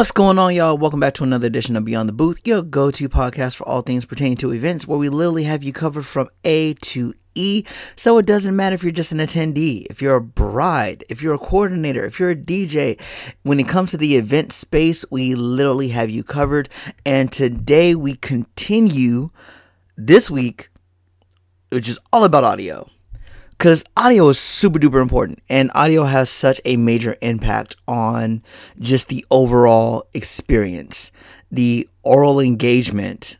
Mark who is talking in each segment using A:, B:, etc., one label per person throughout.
A: What's going on, y'all? Welcome back to another edition of Beyond the Booth, your go to podcast for all things pertaining to events, where we literally have you covered from A to E. So it doesn't matter if you're just an attendee, if you're a bride, if you're a coordinator, if you're a DJ. When it comes to the event space, we literally have you covered. And today we continue this week, which is all about audio because audio is super duper important and audio has such a major impact on just the overall experience. The aural engagement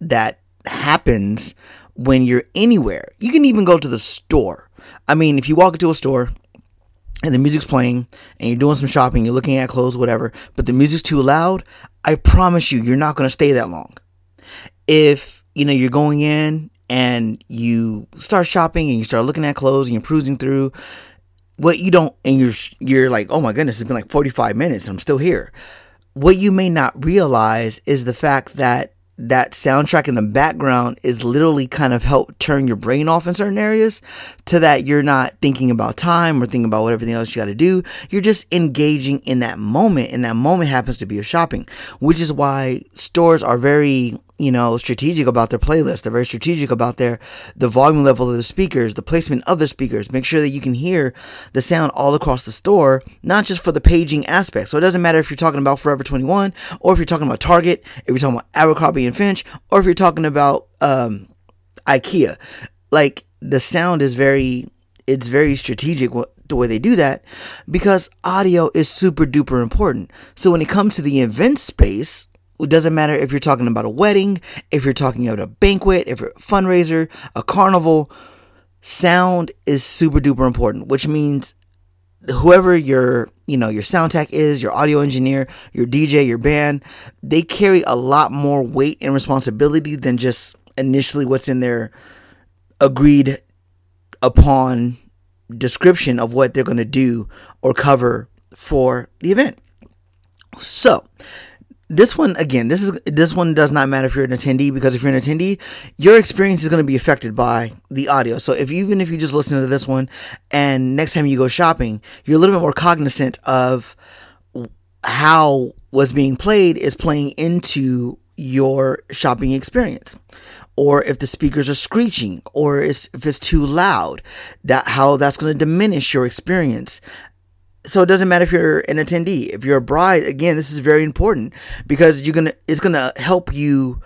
A: that happens when you're anywhere. You can even go to the store. I mean if you walk into a store and the music's playing and you're doing some shopping you're looking at clothes whatever but the music's too loud i promise you you're not going to stay that long. If you know you're going in and you start shopping and you start looking at clothes and you're cruising through what you don't and you're you're like oh my goodness it's been like 45 minutes and i'm still here what you may not realize is the fact that that soundtrack in the background is literally kind of help turn your brain off in certain areas to that you're not thinking about time or thinking about what everything else you got to do. You're just engaging in that moment, and that moment happens to be of shopping, which is why stores are very you know, strategic about their playlist. They're very strategic about their the volume level of the speakers, the placement of the speakers. Make sure that you can hear the sound all across the store, not just for the paging aspect. So it doesn't matter if you're talking about Forever 21 or if you're talking about Target, if you're talking about Abercrombie and Fitch, or if you're talking about um, IKEA. Like the sound is very it's very strategic the way they do that because audio is super duper important. So when it comes to the event space, it doesn't matter if you're talking about a wedding, if you're talking about a banquet, if you're a fundraiser, a carnival, sound is super duper important, which means whoever your you know your sound tech is your audio engineer your dj your band they carry a lot more weight and responsibility than just initially what's in their agreed upon description of what they're going to do or cover for the event. So this one again this is this one does not matter if you're an attendee because if you're an attendee your experience is going to be affected by the audio. So if even if you just listen to this one and next time you go shopping you're a little bit more cognizant of how what's being played is playing into your shopping experience. Or if the speakers are screeching or if it's too loud that how that's going to diminish your experience so it doesn't matter if you're an attendee. If you're a bride again this is very important because you're gonna it's gonna help you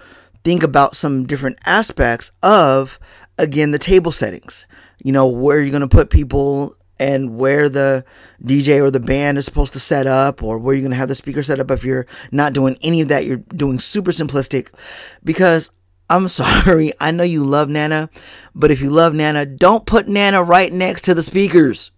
A: think about some different aspects of again the table settings. You know where you're gonna put people and where the DJ or the band is supposed to set up, or where you're to have the speaker set up if you're not doing any of that. You're doing super simplistic because I'm sorry, I know you love Nana, but if you love Nana, don't put Nana right next to the speakers.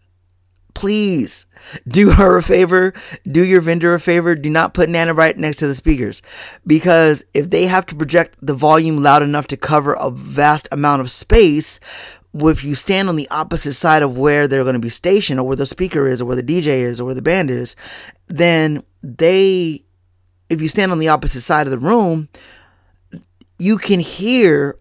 A: Please do her a favor, do your vendor a favor, do not put Nana right next to the speakers. Because if they have to project the volume loud enough to cover a vast amount of space, if you stand on the opposite side of where they're going to be stationed, or where the speaker is, or where the DJ is, or where the band is, then they, if you stand on the opposite side of the room, you can hear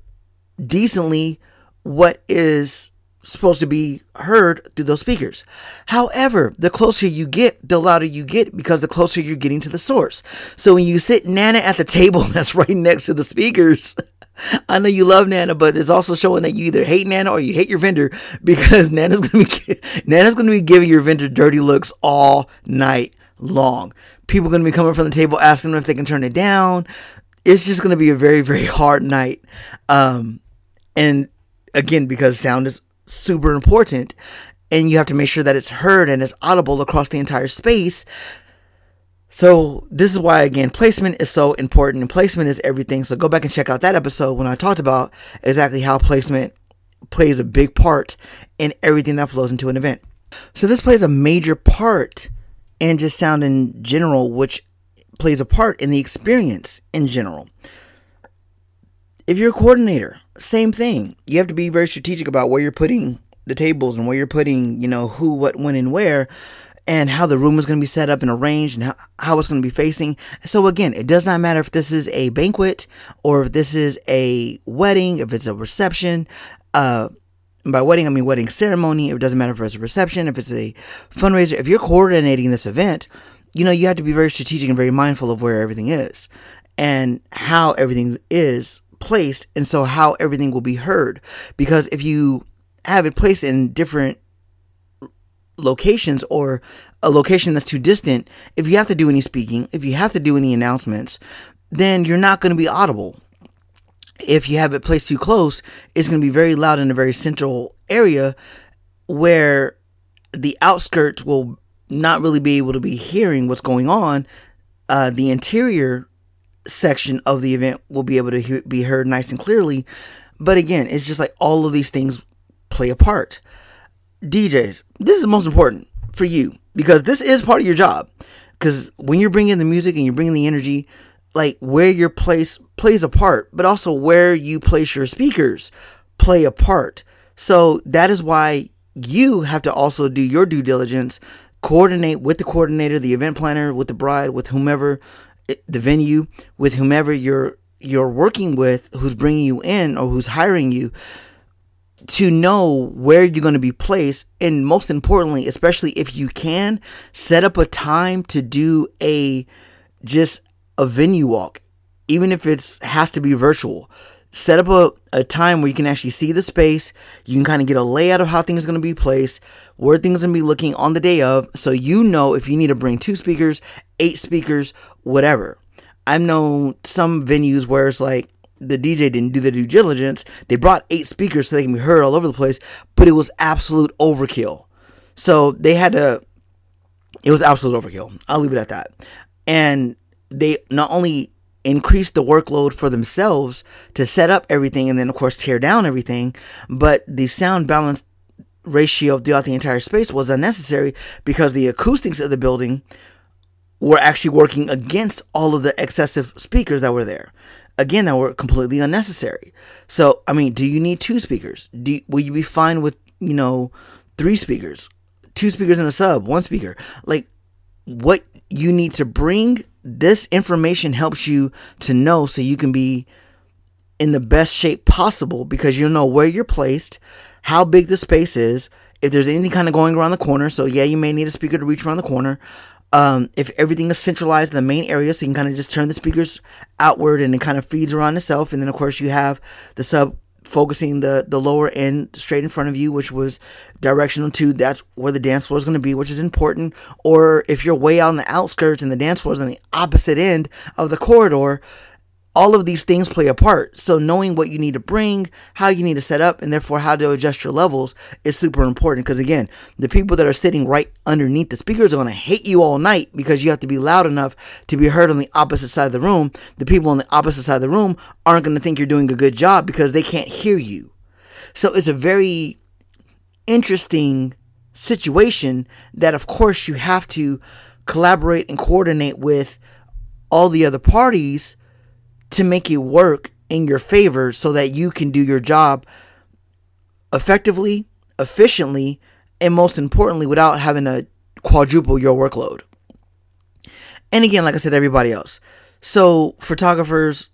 A: decently what is supposed to be heard through those speakers. However, the closer you get, the louder you get because the closer you're getting to the source. So when you sit Nana at the table that's right next to the speakers, I know you love Nana, but it's also showing that you either hate Nana or you hate your vendor because Nana's gonna be Nana's gonna be giving your vendor dirty looks all night long. People are gonna be coming from the table asking them if they can turn it down. It's just gonna be a very very hard night. Um, and again, because sound is super important and you have to make sure that it's heard and it's audible across the entire space. So this is why again placement is so important and placement is everything. So go back and check out that episode when I talked about exactly how placement plays a big part in everything that flows into an event. So this plays a major part in just sound in general, which plays a part in the experience in general. If you're a coordinator, same thing. You have to be very strategic about where you're putting the tables and where you're putting, you know, who, what, when, and where, and how the room is going to be set up and arranged and how, how it's going to be facing. So, again, it does not matter if this is a banquet or if this is a wedding, if it's a reception. Uh, by wedding, I mean wedding ceremony. It doesn't matter if it's a reception, if it's a fundraiser. If you're coordinating this event, you know, you have to be very strategic and very mindful of where everything is and how everything is placed, and so how everything will be heard. Because if you have it placed in different locations or a location that's too distant, if you have to do any speaking, if you have to do any announcements, then you're not going to be audible. If you have it placed too close, it's going to be very loud in a very central area where the outskirts will not really be able to be hearing what's going on. Uh, the interior section of the event will be able to he- be heard nice and clearly. But again, it's just like all of these things play a part. DJs, this is most important for you because this is part of your job. Because when you're bringing the music and you're bringing the energy, like where your place plays a part, but also where you place your speakers play a part. So that is why you have to also do your due diligence, coordinate with the coordinator, the event planner, with the bride, with whomever, the venue, with whomever you're you're working with, who's bringing you in or who's hiring you, to know where you're going to be placed and most importantly especially if you can set up a time to do a just a venue walk even if it's has to be virtual set up a, a time where you can actually see the space you can kind of get a layout of how things are going to be placed where things are going to be looking on the day of so you know if you need to bring two speakers eight speakers whatever i've known some venues where it's like the DJ didn't do the due diligence. They brought eight speakers so they can be heard all over the place, but it was absolute overkill. So they had to, it was absolute overkill. I'll leave it at that. And they not only increased the workload for themselves to set up everything and then, of course, tear down everything, but the sound balance ratio throughout the entire space was unnecessary because the acoustics of the building were actually working against all of the excessive speakers that were there again that were completely unnecessary. So, I mean, do you need two speakers? Do you, will you be fine with, you know, three speakers? Two speakers in a sub, one speaker. Like what you need to bring this information helps you to know so you can be in the best shape possible because you'll know where you're placed, how big the space is, if there's anything kind of going around the corner. So, yeah, you may need a speaker to reach around the corner. Um, if everything is centralized in the main area, so you can kind of just turn the speakers outward and it kind of feeds around itself. And then, of course, you have the sub focusing the the lower end straight in front of you, which was directional to that's where the dance floor is going to be, which is important. Or if you're way out on the outskirts and the dance floor is on the opposite end of the corridor, all of these things play a part. So knowing what you need to bring, how you need to set up, and therefore how to adjust your levels is super important. Because again, the people that are sitting right underneath the speakers are going to hate you all night because you have to be loud enough to be heard on the opposite side of the room. The people on the opposite side of the room aren't going to think you're doing a good job because they can't hear you. So it's a very interesting situation that, of course, you have to collaborate and coordinate with all the other parties to make it work in your favor so that you can do your job effectively, efficiently, and most importantly, without having to quadruple your workload. And again, like I said, everybody else. So, photographers,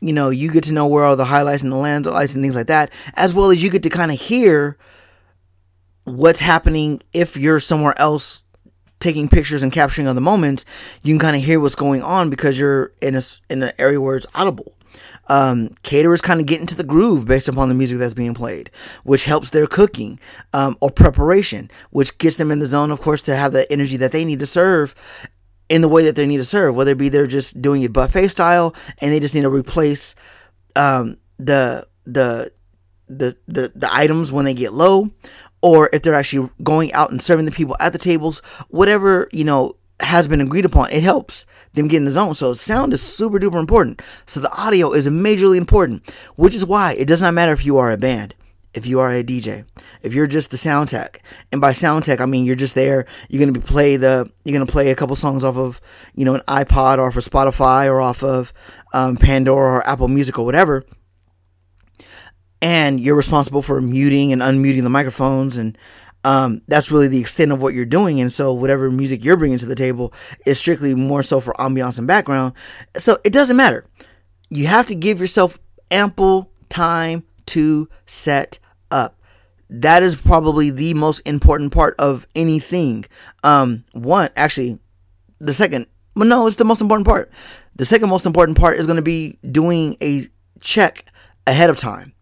A: you know, you get to know where all the highlights and the landslides and things like that, as well as you get to kind of hear what's happening if you're somewhere else taking pictures and capturing other moments, you can kind of hear what's going on because you're in a in an area where it's audible. Um, caterers kind of get into the groove based upon the music that's being played, which helps their cooking um, or preparation, which gets them in the zone, of course, to have the energy that they need to serve in the way that they need to serve. Whether it be they're just doing it buffet style and they just need to replace um, the the the the the items when they get low, or if they're actually going out and serving the people at the tables, whatever, you know, has been agreed upon, it helps them get in the zone. So sound is super duper important. So the audio is majorly important, which is why it does not matter if you are a band, if you are a DJ, if you're just the sound tech. And by sound tech, I mean you're just there. You're gonna be play the you're gonna play a couple songs off of you know an iPod or off of Spotify or off of um, Pandora or Apple Music or whatever and you're responsible for muting and unmuting the microphones and um, that's really the extent of what you're doing. And so whatever music you're bringing to the table is strictly more so for ambiance and background. So it doesn't matter. You have to give yourself ample time to set up. That is probably the most important part of anything. Um, one actually the second, well, no, it's the most important part. The second most important part is going to be doing a check ahead of time.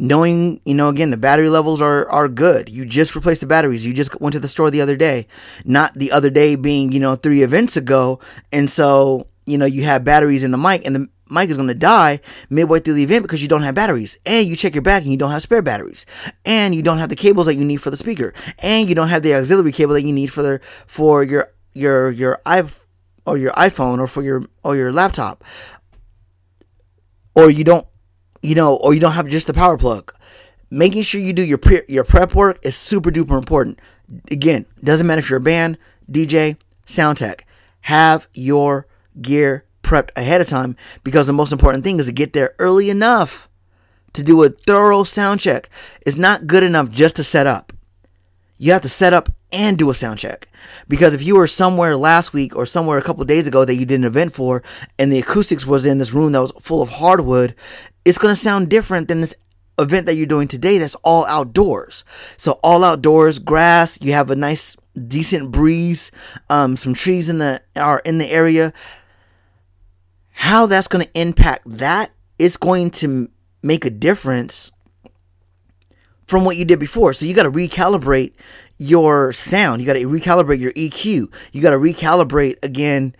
A: Knowing, you know, again, the battery levels are, are good. You just replaced the batteries. You just went to the store the other day. Not the other day being, you know, three events ago. And so, you know, you have batteries in the mic and the mic is going to die midway through the event because you don't have batteries. And you check your back and you don't have spare batteries. And you don't have the cables that you need for the speaker. And you don't have the auxiliary cable that you need for the for your your your i or your iPhone or for your or your laptop. Or you don't you know, or you don't have just the power plug. Making sure you do your pre- your prep work is super duper important. Again, doesn't matter if you're a band, DJ, sound tech. Have your gear prepped ahead of time because the most important thing is to get there early enough to do a thorough sound check. It's not good enough just to set up. You have to set up and do a sound check. Because if you were somewhere last week or somewhere a couple days ago that you did an event for and the acoustics was in this room that was full of hardwood, it's going to sound different than this event that you're doing today that's all outdoors. So all outdoors, grass, you have a nice decent breeze, um, some trees in the are in the area how that's going to impact that is going to make a difference from what you did before. So you got to recalibrate your sound. You got to recalibrate your EQ. You got to recalibrate again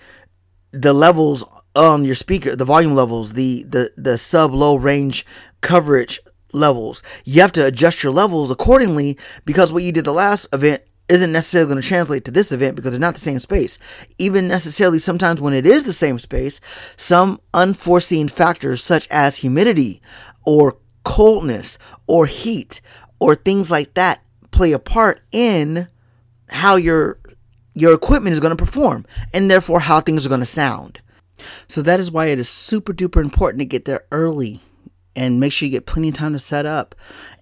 A: the levels on your speaker, the volume levels, the the the sub low range coverage levels. You have to adjust your levels accordingly because what you did the last event isn't necessarily going to translate to this event because they're not the same space. Even necessarily sometimes when it is the same space, some unforeseen factors such as humidity or coldness or heat or things like that play a part in how your your equipment is going to perform and therefore how things are going to sound. So that is why it is super duper important to get there early and make sure you get plenty of time to set up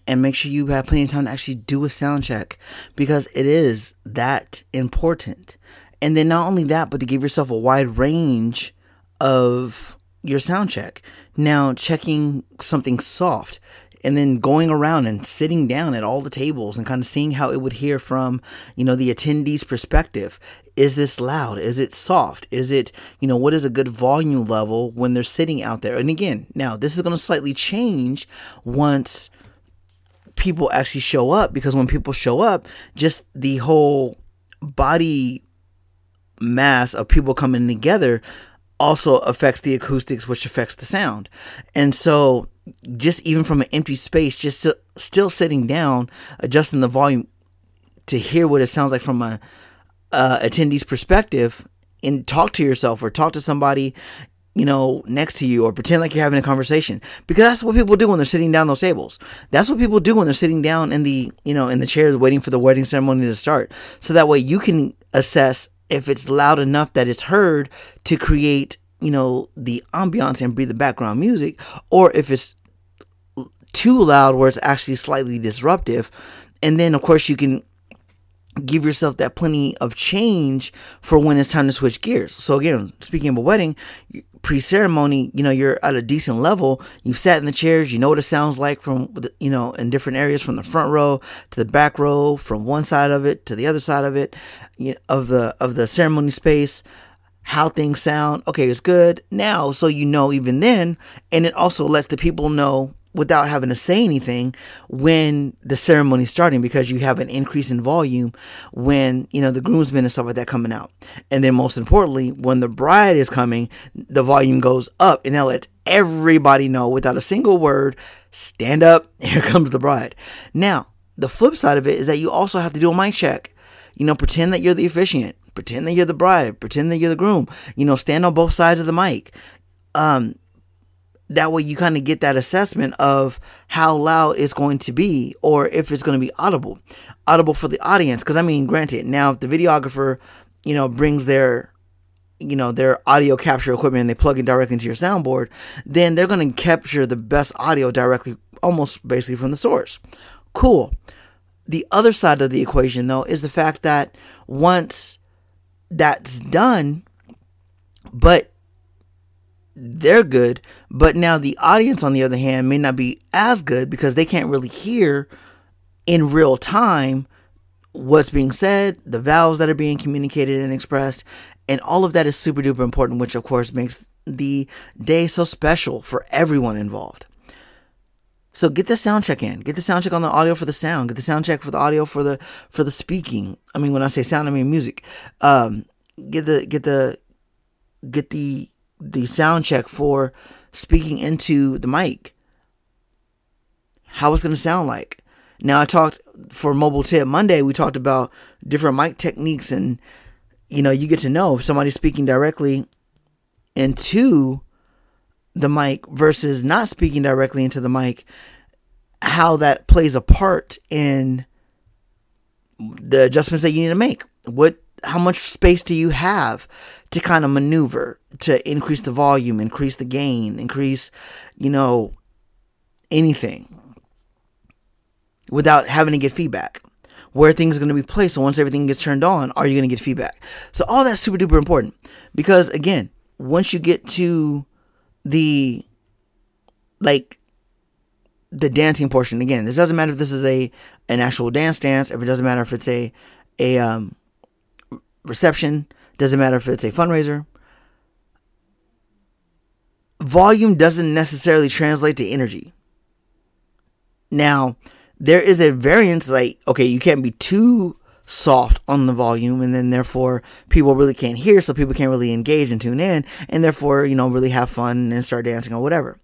A: and make sure you have plenty of time to actually do a sound check because it is that important. And then not only that, but to give yourself a wide range of your sound check. Now, checking something soft and then going around and sitting down at all the tables and kind of seeing how it would hear from, you know, the attendee's perspective. Is this loud? Is it soft? Is it, you know, what is a good volume level when they're sitting out there? And again, now this is going to slightly change once people actually show up because when people show up, just the whole body mass of people coming together also affects the acoustics, which affects the sound. And so, just even from an empty space, just still sitting down, adjusting the volume to hear what it sounds like from a attendee's perspective, and talk to yourself or talk to somebody you know, next to you or pretend like you're having a conversation because that's what people do when they're sitting down those tables. That's what people do when they're sitting down in the, you know, in the chairs waiting for the wedding ceremony to start. So that way you can assess if it's loud enough that it's heard to create, you know, the ambiance and breathe the background music or if it's too loud where it's actually slightly disruptive. And then of course you can give yourself that plenty of change for when it's time to switch gears. So again, speaking of a wedding, pre-ceremony, you know, you're at a decent level. You've sat in the chairs. You know what it sounds like from, you know, in different areas, from the front row to the back row, from one side of it to the other side of it, of the of the ceremony space. How things sound. Okay, it's good now, so you know even then, and it also lets the people know without having to say anything when the ceremony's starting because you have an increase in volume when you know the groomsmen and stuff like that coming out. And then most importantly when the bride is coming the volume goes up and that lets everybody know without a single word stand up here comes the bride. Now the flip side of it is that you also have to do a mic check. You know pretend that you're the officiant pretend that you're the bride pretend that you're the groom you know stand on both sides of the mic. Um that way you kind of get that assessment of how loud it's going to be or if it's going to be audible audible for the audience. Because i mean granted now if the videographer you know brings their you know their audio capture equipment and they plug it directly into your soundboard then they're going to capture the best audio directly almost basically from the source. Cool. The other side of the equation though is the fact that once that's done but they're good, but now the audience, on the other hand, may not be as good because they can't really hear in real time what's being said, the vowels that are being communicated and expressed, and all of that is super duper important, which of course makes the day so special for everyone involved. So get the sound check in. Get the sound check on the audio for the sound. Get the sound check for the audio for the for the speaking. I mean, when I say sound, I mean music. Um, get the get the get the the sound check for speaking into the mic. How it's to sound like. Now I talked for mobile tip Monday. We talked about different mic techniques, and you know you get to know if somebody's speaking directly into the mic versus not speaking directly into the mic, how that plays a part in the adjustments that you need to make. What how much space do you have to kind of maneuver to increase the volume, increase the gain, increase, you know, anything without having to get feedback? Where things are going to be placed. So once everything gets turned on, are you going to get feedback? So all that's super duper important because again, once you get to the like the dancing portion. Again this doesn't matter if this is a an actual dance dance if it doesn't matter if it's a a um, reception doesn't matter if it's a fundraiser. Volume doesn't necessarily translate to energy. Now there is a variance like okay you can't be too soft on the volume and then therefore people really can't hear so people can't really engage and tune in and therefore you know really have fun and start dancing or whatever.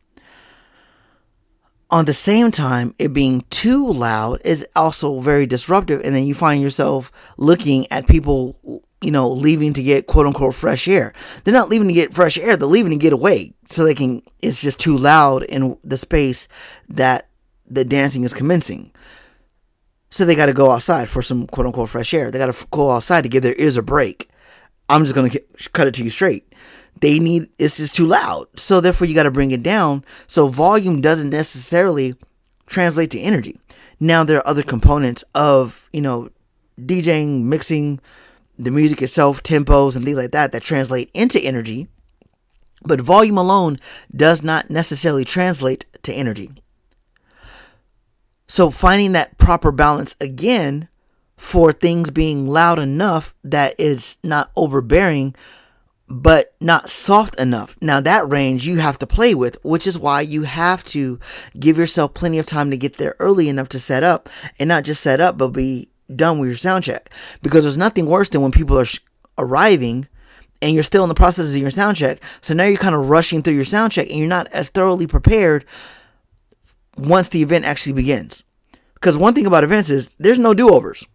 A: On the same time it being too loud is also very disruptive and then you find yourself looking at people you know leaving to get quote unquote fresh air. They're not leaving to get fresh air they're leaving to get away so they can it's just too loud in the space that the dancing is commencing so they got to go outside for some quote unquote fresh air. They got to go outside to give their ears a break. I'm just going to cut it to you straight. They need, it's just too loud. So therefore, you got to bring it down. So volume doesn't necessarily translate to energy. Now, there are other components of, you know, DJing, mixing, the music itself, tempos, and things like that that translate into energy. But volume alone does not necessarily translate to energy. So finding that proper balance again for things being loud enough that is not overbearing but not soft enough. Now that range you have to play with, which is why you have to give yourself plenty of time to get there early enough to set up and not just set up but be done with your sound check because there's nothing worse than when people are sh- arriving and you're still in the process of your sound check. So now you're kind of rushing through your sound check and you're not as thoroughly prepared once the event actually begins. Because one thing about events is there's no do overs.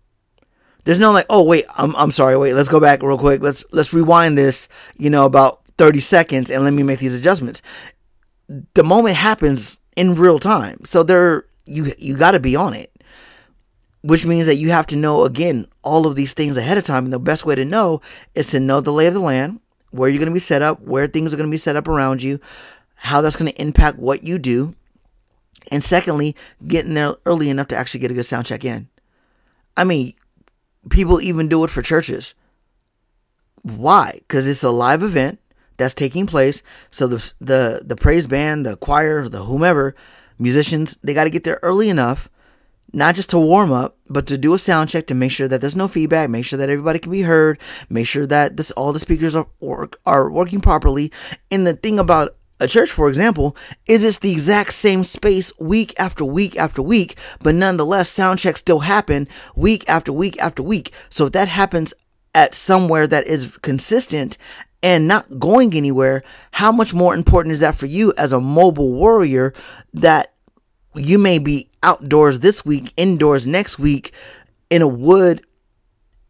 A: There's no like, oh wait, I'm I'm sorry, wait, let's go back real quick. Let's let's rewind this, you know, about 30 seconds and let me make these adjustments. The moment happens in real time. So there you you gotta be on it. Which means that you have to know again all of these things ahead of time. And the best way to know is to know the lay of the land, where you're gonna be set up, where things are gonna be set up around you, how that's gonna impact what you do, and secondly, getting there early enough to actually get a good sound check in. I mean, people even do it for churches. Why? Because it's a live event that's taking place. So the the the praise band, the choir, the whomever, musicians, they got to get there early enough, not just to warm up, but to do a sound check to make sure that there's no feedback, make sure that everybody can be heard, make sure that this all the speakers are are working properly. And the thing about a church, for example, is it's the exact same space week after week after week, but nonetheless, sound checks still happen week after week after week. So if that happens at somewhere that is consistent and not going anywhere, how much more important is that for you as a mobile warrior that you may be outdoors this week, indoors next week, in a wood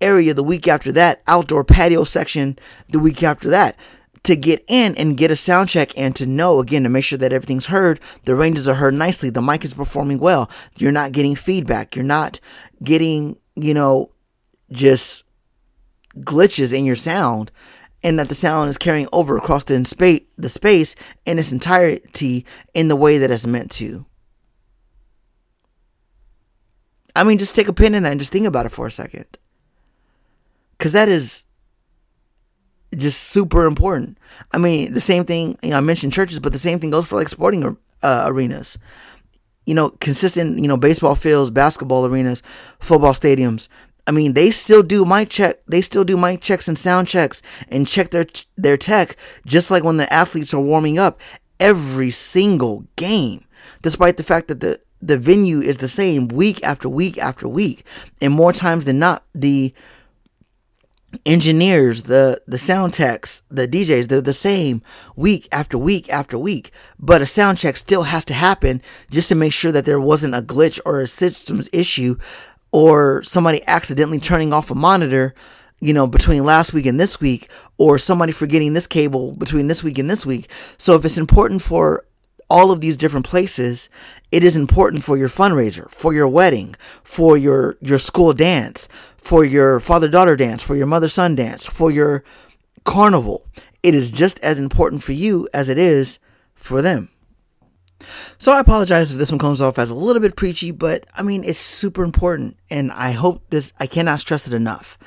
A: area the week after that, outdoor patio section the week after that? To get in and get a sound check and to know again to make sure that everything's heard the ranges are heard nicely the mic is performing well you're not getting feedback you're not getting you know just glitches in your sound and that the sound is carrying over across the space the space in its entirety in the way that it's meant to. I mean just take a pin in that and just think about it for a second. Because that is just super important. I mean, the same thing, you know, I mentioned churches, but the same thing goes for like sporting uh, arenas. You know, consistent, you know, baseball fields, basketball arenas, football stadiums. I mean, they still do mic check. They still do mic checks and sound checks and check their their tech just like when the athletes are warming up every single game, despite the fact that the the venue is the same week after week after week, and more times than not, the engineers, the the sound techs, the DJs, they're the same week after week after week. But a sound check still has to happen just to make sure that there wasn't a glitch or a systems issue or somebody accidentally turning off a monitor, you know, between last week and this week, or somebody forgetting this cable between this week and this week. So if it's important for all of these different places, it is important for your fundraiser, for your wedding, for your your school dance, for your father-daughter dance, for your mother-son dance, for your carnival. It is just as important for you as it is for them. So I apologize if this one comes off as a little bit preachy, but I mean it's super important and I hope this I cannot stress it enough.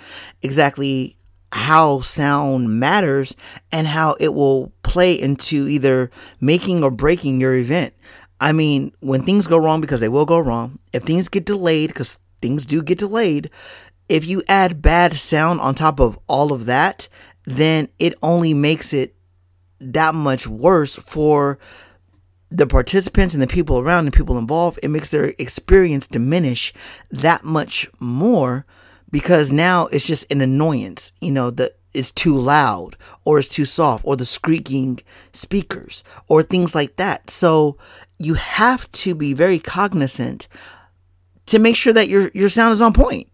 A: Exactly how sound matters and how it will play into either making or breaking your event. I mean, when things go wrong, because they will go wrong, if things get delayed, because things do get delayed, if you add bad sound on top of all of that, then it only makes it that much worse for the participants and the people around and people involved. It makes their experience diminish that much more because now it's just an annoyance. You know, the it's too loud or it's too soft or the squeaking speakers or things like that. So you have to be very cognizant to make sure that your your sound is on point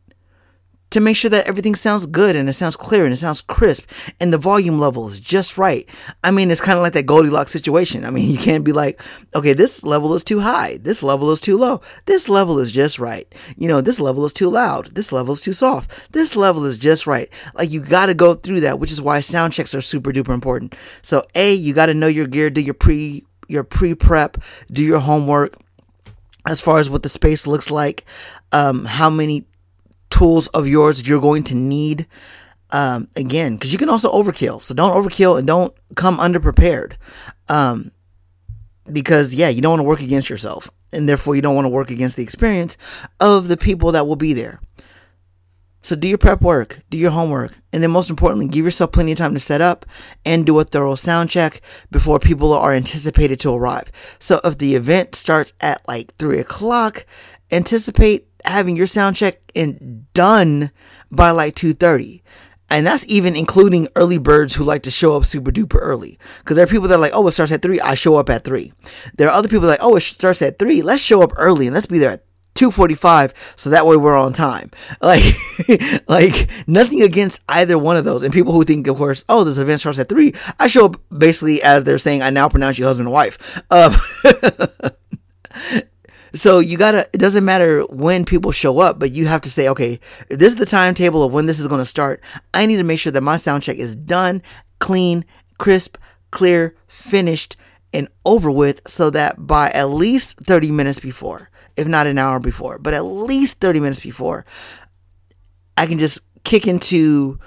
A: to make sure that everything sounds good and it sounds clear and it sounds crisp and the volume level is just right. I mean, it's kind of like that Goldilocks situation. I mean, you can't be like, okay, this level is too high, this level is too low, this level is just right. You know, this level is too loud, this level is too soft, this level is just right. Like, you got to go through that, which is why sound checks are super duper important. So, A, you got to know your gear, do your pre your pre prep, do your homework as far as what the space looks like, um, how many tools of yours you're going to need um, again because you can also overkill. So don't overkill and don't come underprepared um, because yeah you don't want to work against yourself and therefore you don't want to work against the experience of the people that will be there. So do your prep work do your homework and then most importantly give yourself plenty of time to set up and do a thorough sound check before people are anticipated to arrive. So if the event starts at like three o'clock anticipate having your sound check and done by like 2.30 and that's even including early birds who like to show up super duper early. Because there are people that are like oh it starts at 3 i show up at 3 there are other people like oh it starts at 3 let's show up early and let's be there at 245 so that way we're on time. Like like nothing against either one of those. And people who think of course oh this event starts at 3 i show up basically as they're saying i now pronounce you husband and wife uh, So you gotta, it doesn't matter when people show up, but you have to say, okay, this is the timetable of when this is gonna start, I need to make sure that my sound check is done, clean, crisp, clear, finished, and over with so that by at least 30 minutes before, if not an hour before, but at least 30 minutes before, I can just kick into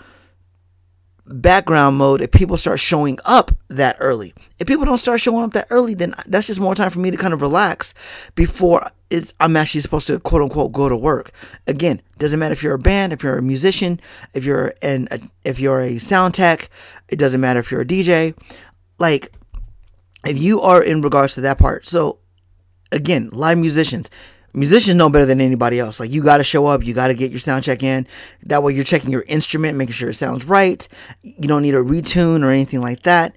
A: background mode if people start showing up that early. If people don't start showing up that early, then that's just more time for me to kind of relax before it's, I'm actually supposed to quote unquote go to work. Again, doesn't matter if you're a band, if you're a musician, if you're an a, if you're a sound tech, it doesn't matter if you're a DJ. Like if you are in regards to that part. So again, live musicians, musicians know better than anybody else. Like you got to show up, you got to get your sound check in. That way you're checking your instrument, making sure it sounds right. You don't need a retune or anything like that.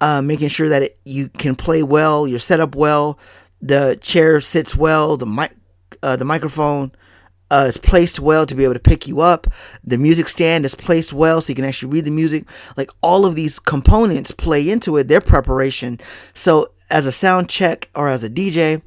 A: Uh, making sure that it, you can play well, you're set up well, the chair sits well, the mic, uh, the microphone uh, is placed well to be able to pick you up. The music stand is placed well so you can actually read the music. Like all of these components play into it, their preparation. So as a sound check or as a DJ,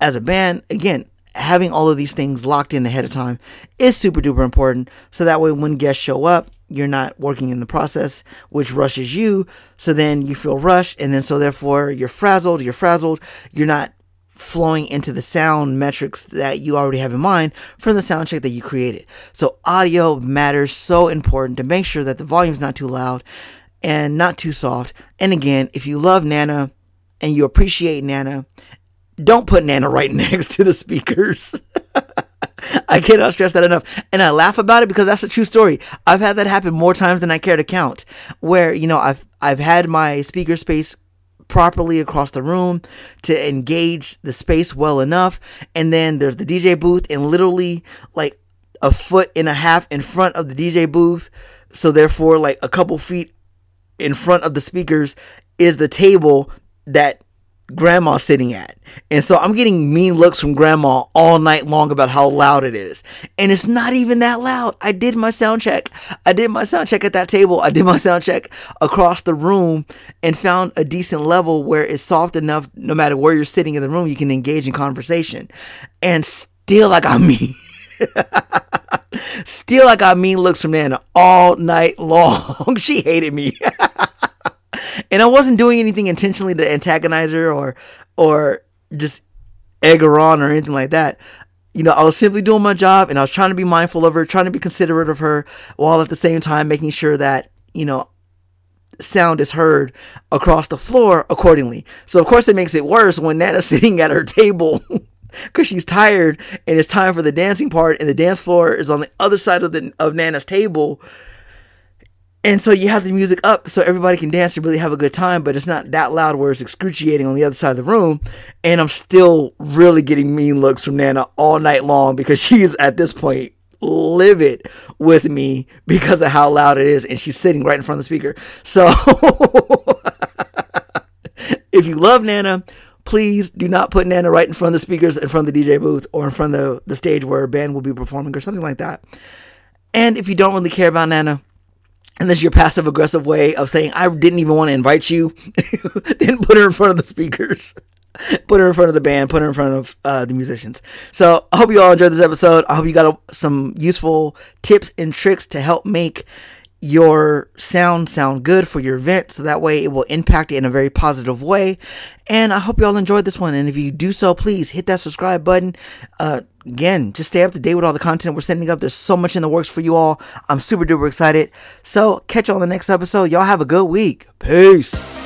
A: as a band, again, having all of these things locked in ahead of time is super duper important. So that way, when guests show up, you're not working in the process, which rushes you. So then you feel rushed, and then so therefore you're frazzled. You're frazzled. You're not flowing into the sound metrics that you already have in mind from the sound check that you created. So audio matters so important to make sure that the volume is not too loud and not too soft. And again, if you love Nana and you appreciate Nana don't put Nana right next to the speakers. I cannot stress that enough. And I laugh about it because that's a true story. I've had that happen more times than I care to count. Where, you know, I've I've had my speaker space properly across the room to engage the space well enough. And then there's the DJ booth and literally like a foot and a half in front of the DJ booth. So therefore like a couple feet in front of the speakers is the table that grandma's sitting at. And so I'm getting mean looks from grandma all night long about how loud it is. And it's not even that loud. I did my sound check. I did my sound check at that table. I did my sound check across the room and found a decent level where it's soft enough no matter where you're sitting in the room you can engage in conversation. And still I got me. still I got mean looks from Nana all night long. she hated me. and I wasn't doing anything intentionally to antagonize her or or just egg her on or anything like that. You know, I was simply doing my job and I was trying to be mindful of her, trying to be considerate of her, while at the same time making sure that, you know, sound is heard across the floor accordingly. So of course it makes it worse when Nana's sitting at her table because she's tired and it's time for the dancing part and the dance floor is on the other side of the of Nana's table and so you have the music up so everybody can dance and really have a good time, but it's not that loud where it's excruciating on the other side of the room. And I'm still really getting mean looks from Nana all night long because she's at this point livid with me because of how loud it is. And she's sitting right in front of the speaker. So if you love Nana, please do not put Nana right in front of the speakers, in front of the DJ booth, or in front of the, the stage where a band will be performing or something like that. And if you don't really care about Nana, and this is your passive aggressive way of saying I didn't even want to invite you, then put her in front of the speakers. Put her in front of the band, put her in front of uh, the musicians. So I hope you all enjoyed this episode. I hope you got a, some useful tips and tricks to help make your sound sound good for your event so that way it will impact it in a very positive way and i hope you all enjoyed this one and if you do so please hit that subscribe button uh, again just stay up to date with all the content we're sending up. There's so much in the works for you all. I'm super duper excited. So catch you on the next episode. Y'all have a good week. Peace